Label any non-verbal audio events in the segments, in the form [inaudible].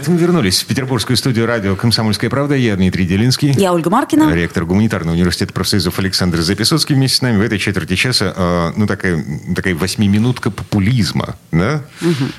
А это мы вернулись в петербургскую студию радио «Комсомольская правда». Я Дмитрий Делинский. Я Ольга Маркина. Ректор гуманитарного университета профсоюзов Александр Записоцкий вместе с нами в этой четверти часа. э, ну, такая, такая восьмиминутка популизма. Да?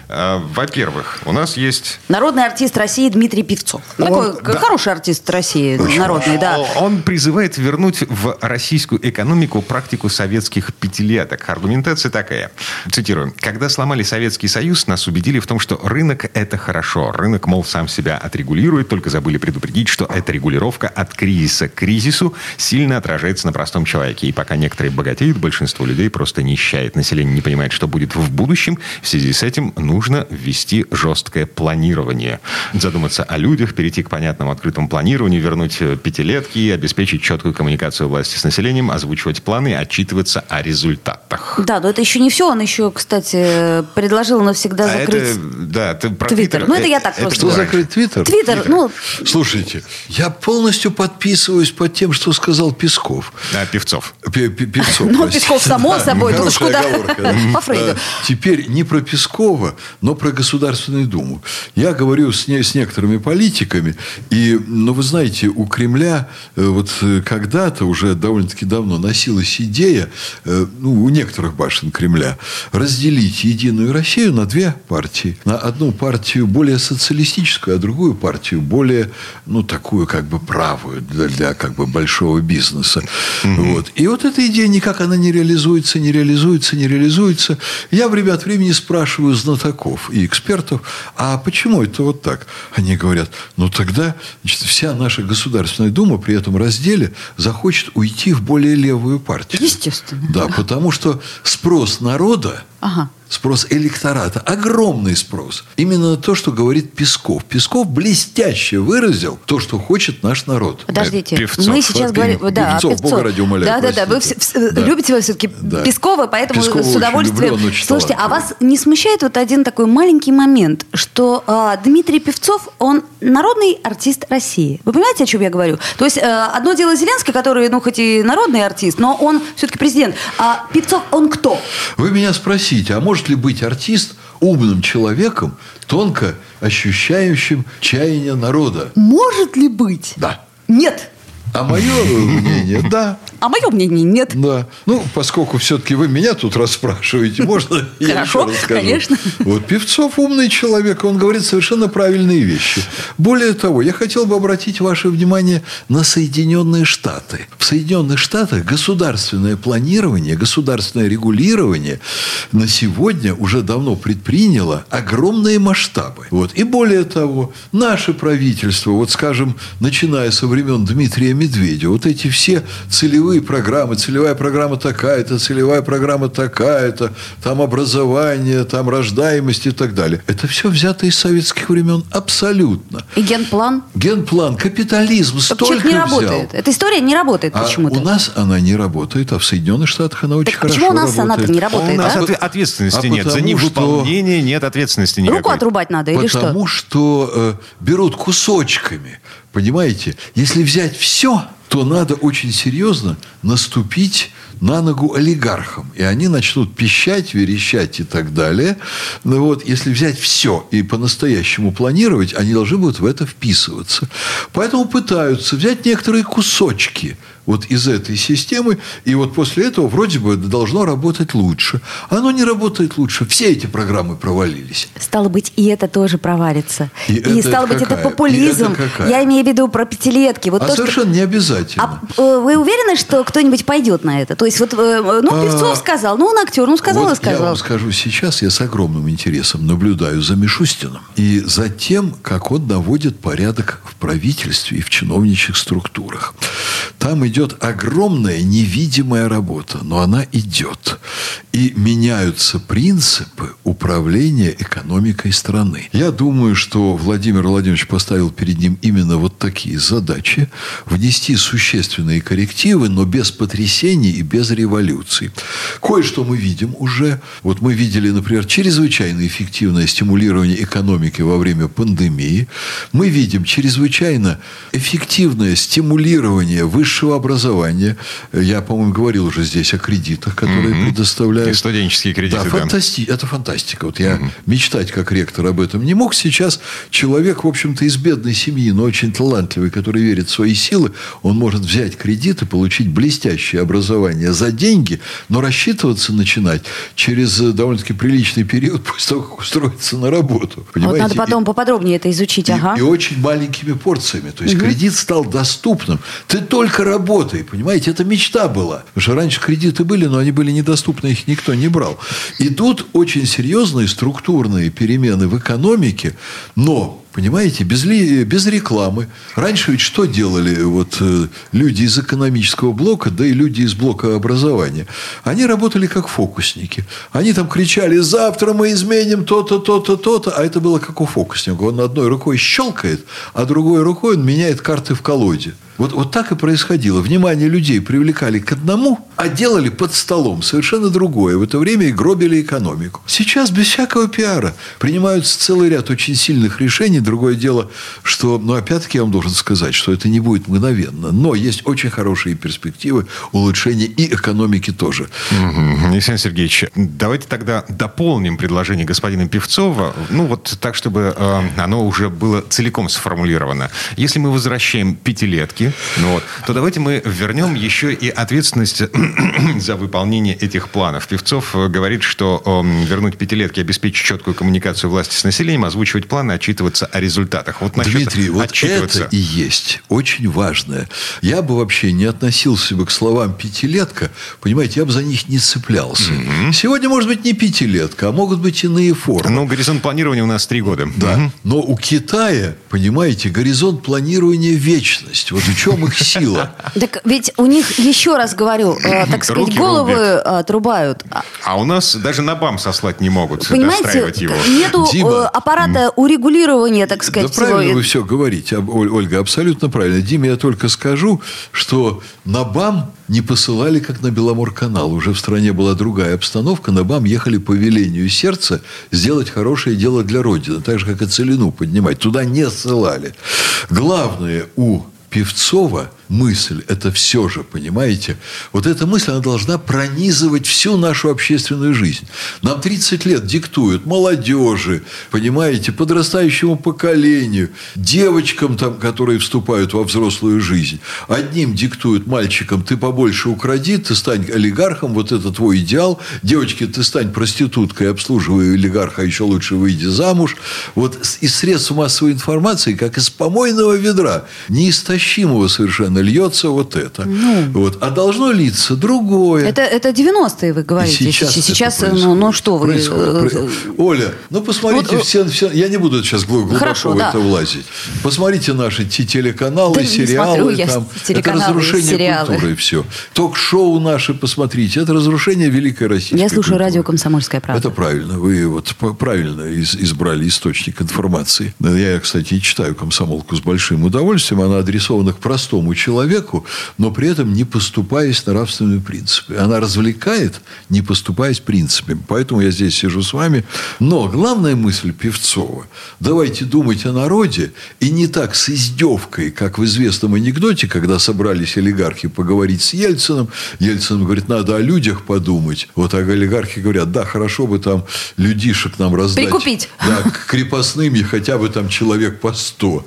А, во-первых, у нас есть... Народный артист России Дмитрий Певцов. Он- Такой да. хороший артист России, народный, да. Он призывает вернуть в российскую экономику практику советских пятилеток. Аргументация такая. Цитирую. «Когда сломали Советский Союз, нас убедили в том, что рынок – это хорошо. Рынок, мол, сам себя отрегулирует, только забыли предупредить, что эта регулировка от кризиса к кризису сильно отражается на простом человеке. И пока некоторые богатеют, большинство людей просто нищает. Население не понимает, что будет в будущем. В связи с этим нужно ввести жесткое планирование. Задуматься о людях, перейти к понятному открытому планированию, вернуть э, пятилетки, обеспечить четкую коммуникацию власти с населением, озвучивать планы, отчитываться о результатах. Да, но это еще не все. Он еще, кстати, предложил навсегда А закрыть это, да, ты про Твиттер. Ну, это я так просто Что было закрыть Твиттер? Твиттер. Ну, Слушайте, я полностью подписываюсь под тем, что сказал Песков. Да, Певцов. Пе- Пе- Певцов, Ну. Песков, само собой, тут куда. да. [laughs] По Фрейду. Теперь не про Пескова, но про Государственную Думу. Я говорю с, не- с некоторыми политиками, и, ну, вы знаете, у Кремля э, вот э, когда-то, уже довольно-таки давно, носилась идея, э, ну, у некоторых башен Кремля, разделить Единую Россию на две партии. На одну партию более социалистическую, а другую партию более, ну, такую как бы правую для, для как бы большого бизнеса. Вот. И вот эта идея никак она не реализуется, не реализуется, не реализуется. Я время от времени спрашиваю знатоков и экспертов, а почему это вот так? Они говорят, ну тогда значит, вся наша Государственная Дума при этом разделе захочет уйти в более левую партию. Естественно. Да, потому что спрос народа Ага. Спрос электората. Огромный спрос. Именно то, что говорит Песков. Песков блестяще выразил то, что хочет наш народ. Подождите, Певцов. мы сейчас Вот говорим, да, Певцов, Певцов. Бога ради, умоляю, Да, да, да. Вы все- Да. любите вы все-таки Да. Пескова, поэтому Пескова с очень удовольствием. люблю, Слушайте, а вас не смущает вот один такой маленький момент, что а, Дмитрий Певцов, он народный артист России. Вы понимаете, о чем я говорю? То есть э, одно дело Зеленский, который, ну, хоть и народный артист, но он все-таки президент. А Певцов, он кто? Вы меня спросите, а может ли быть артист умным человеком, тонко ощущающим чаяние народа? Может ли быть? Да. Нет. А мое мнение, да. А мое мнение нет. Да. Ну, поскольку все-таки вы меня тут расспрашиваете, можно я Хорошо, расскажу? конечно. Вот Певцов умный человек, он говорит совершенно правильные вещи. Более того, я хотел бы обратить ваше внимание на Соединенные Штаты. В Соединенных Штатах государственное планирование, государственное регулирование на сегодня уже давно предприняло огромные масштабы. Вот. И более того, наше правительство, вот скажем, начиная со времен Дмитрия Медведева, вот эти все целевые программы, целевая программа такая-то, целевая программа такая-то, там образование, там рождаемость и так далее. Это все взято из советских времен абсолютно. И генплан? Генплан, капитализм Так столько человек не взял. работает. Эта история не работает А почему-то. у нас она не работает, а в Соединенных Штатах она очень Так хорошо почему у нас она-то работает. не работает, У нас а? отве- ответственности А нет. За потому невыполнение нет ответственности никакой. Руку отрубать надо или что? Потому что э, берут кусочками. Понимаете? Если взять все, то надо очень серьезно наступить на ногу олигархам. И они начнут пищать, верещать и так далее. Ну вот, если взять все и по-настоящему планировать, они должны будут в это вписываться. Поэтому пытаются взять некоторые кусочки вот из этой системы, и вот после этого вроде бы должно работать лучше. Оно не работает лучше. Все эти программы провалились. Стало быть, и это тоже провалится. И И, это стало быть, это какая? популизм. И это какая? Я имею в виду про пятилетки. Вот а то, что- совершенно не обязательно. А э, вы уверены, что кто-нибудь пойдет на это? То есть, вот, э, ну, А, Певцов сказал, ну, он актер, ну, сказал вот и сказал. Я вам скажу сейчас, я с огромным интересом наблюдаю за Мишустином и за тем, как он наводит порядок в правительстве и в чиновничьих структурах. Там идет огромная невидимая работа, но она идет. И меняются принципы управления экономикой страны. Я думаю, что Владимир Владимирович поставил перед ним именно вот такие задачи внести существенные коррективы, но без потрясений и без революций. Кое-что мы видим уже. Вот мы видели, например, чрезвычайно эффективное стимулирование экономики во время пандемии. Мы видим чрезвычайно эффективное стимулирование высшего образования. Я, по-моему, говорил уже здесь о кредитах, которые mm-hmm. предоставляют. И студенческие кредиты, да. Фантасти... Это фантастика. Вот я mm-hmm. мечтать как ректор об этом не мог. Сейчас человек, в общем-то, из бедной семьи, но очень талантливый который верит в свои силы, он может взять кредит и получить блестящее образование за деньги, но рассчитываться начинать через э, довольно-таки приличный период [laughs] после того, как устроиться на работу. Понимаете? Вот надо потом и, поподробнее это изучить. И, ага. и очень маленькими порциями. То есть, угу. кредит стал доступным. Ты только работай. Понимаете, это мечта была. Потому что раньше кредиты были, но они были недоступны, их никто не брал. И тут очень серьезные структурные перемены в экономике, но Понимаете, без, ли, без рекламы. Раньше ведь что делали вот, э, люди из экономического блока, да и люди из блока образования? Они работали как фокусники. Они там кричали, завтра мы изменим то-то, то-то, то-то. А это было как у фокусника. Он одной рукой щелкает, а другой рукой он меняет карты в колоде. Вот, вот так и происходило. Внимание людей привлекали к одному, а делали под столом совершенно другое. В это время и гробили экономику. Сейчас без всякого пиара принимаются целый ряд очень сильных решений. Другое дело, что, ну, опять-таки я вам должен сказать, что это не будет мгновенно. Но есть очень хорошие перспективы улучшения и экономики тоже. Угу. Александр Сергеевич, давайте тогда дополним предложение господина Певцова. Ну, вот так, чтобы э, оно уже было целиком сформулировано. Если мы возвращаем пятилетки, ну, вот, то давайте мы вернем еще и ответственность [clears throat] за выполнение этих планов. Певцов э, говорит, что э, вернуть пятилетки, обеспечить четкую коммуникацию власти с населением, озвучивать планы, отчитываться о результатах. Вот Дмитрий, вот это и есть очень важное. Я бы вообще не относился бы к словам пятилетка, понимаете, я бы за них не цеплялся. Угу. Сегодня, может быть, не пятилетка, а могут быть иные формы. Ну, горизонт планирования у нас три года. Да. Угу. Но у Китая, понимаете, горизонт планирования вечность. Вот в чем их сила? [laughs] Так ведь у них, еще раз говорю, э, [coughs] так сказать, головы э, отрубают. А у нас даже на БАМ сослать не могут Понимаете, его. нету э, аппарата урегулирования, так сказать. Да правильно вы все говорите, Ольга, абсолютно правильно. Диме я только скажу, что на БАМ не посылали, как на Беломор-канал. Уже в стране была другая обстановка. На БАМ ехали по велению сердца сделать хорошее дело для Родины. Так же, как и Целину поднимать. Туда не ссылали. Главное у Певцова мысль, это все же, понимаете? Вот эта мысль, она должна пронизывать всю нашу общественную жизнь. Нам 30 лет диктуют молодежи, понимаете, подрастающему поколению, девочкам, там, которые вступают во взрослую жизнь. Одним диктуют мальчикам, ты побольше укради, ты стань олигархом, вот это твой идеал. Девочке, ты стань проституткой, обслуживай олигарха, еще лучше выйди замуж. Вот из средств массовой информации, как из помойного ведра, неистощимого совершенно льется вот это. Ну, вот. А должно литься другое. Это, это 90-е, вы говорите. И сейчас, сейчас ну, ну что вы... Происходит. Э, Оля, ну посмотрите вот, все, все... Я не буду сейчас глубоко хорошо, в это да. влазить. Посмотрите наши телеканалы, да, сериалы. Смотрю, там. Это разрушение сериалы. культуры и все. Ток-шоу наши посмотрите. Это разрушение Великой России. Я слушаю культуры. радио «Комсомольская правда». Это правильно. Вы вот правильно избрали источник информации. Я, кстати, читаю «Комсомолку» с большим удовольствием. Она адресована к простому человеку но при этом не поступаясь нравственными принципами. Она развлекает, не поступаясь принципами. Поэтому я здесь сижу с вами. Но главная мысль Певцова – давайте думать о народе и не так с издевкой, как в известном анекдоте, когда собрались олигархи поговорить с Ельцином. Ельцин говорит, надо о людях подумать. Вот а олигархи говорят, да, хорошо бы там людишек нам раздать. Прикупить. Да, к крепостным хотя бы там человек по сто.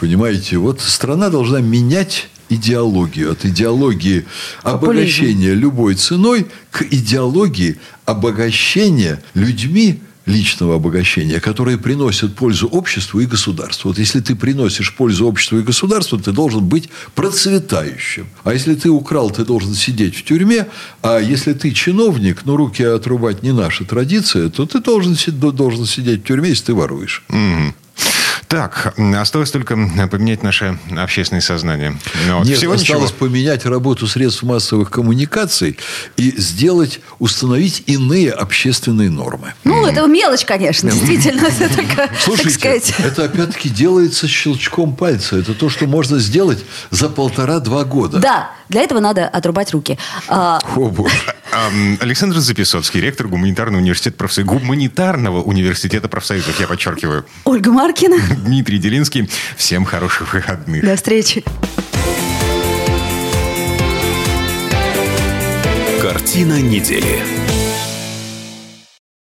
Понимаете, вот страна должна менять идеологию, от идеологии обогащения любой ценой к идеологии обогащения людьми личного обогащения, которые приносят пользу обществу и государству. Вот если ты приносишь пользу обществу и государству, ты должен быть процветающим. А если ты украл, ты должен сидеть в тюрьме. А если ты чиновник, но руки отрубать не наша традиция, то ты должен, должен сидеть в тюрьме, если ты воруешь. Mm-hmm. Так, осталось только поменять наше общественное сознание. Но Нет, Всего осталось ничего. поменять работу средств массовых коммуникаций и сделать, установить иные общественные нормы. Ну, mm. это мелочь, конечно, действительно. [laughs] Слушайте, это опять-таки делается щелчком пальца. Это то, что можно сделать за полтора-два года. Да, для этого надо отрубать руки. А, О, боже. Александр Записовский, ректор гуманитарного университета профсоюзов. Гуманитарного университета профсоюзов, я подчеркиваю. Ольга Маркина. [laughs] Дмитрий Делинский. Всем хороших выходных. До встречи. Картина недели.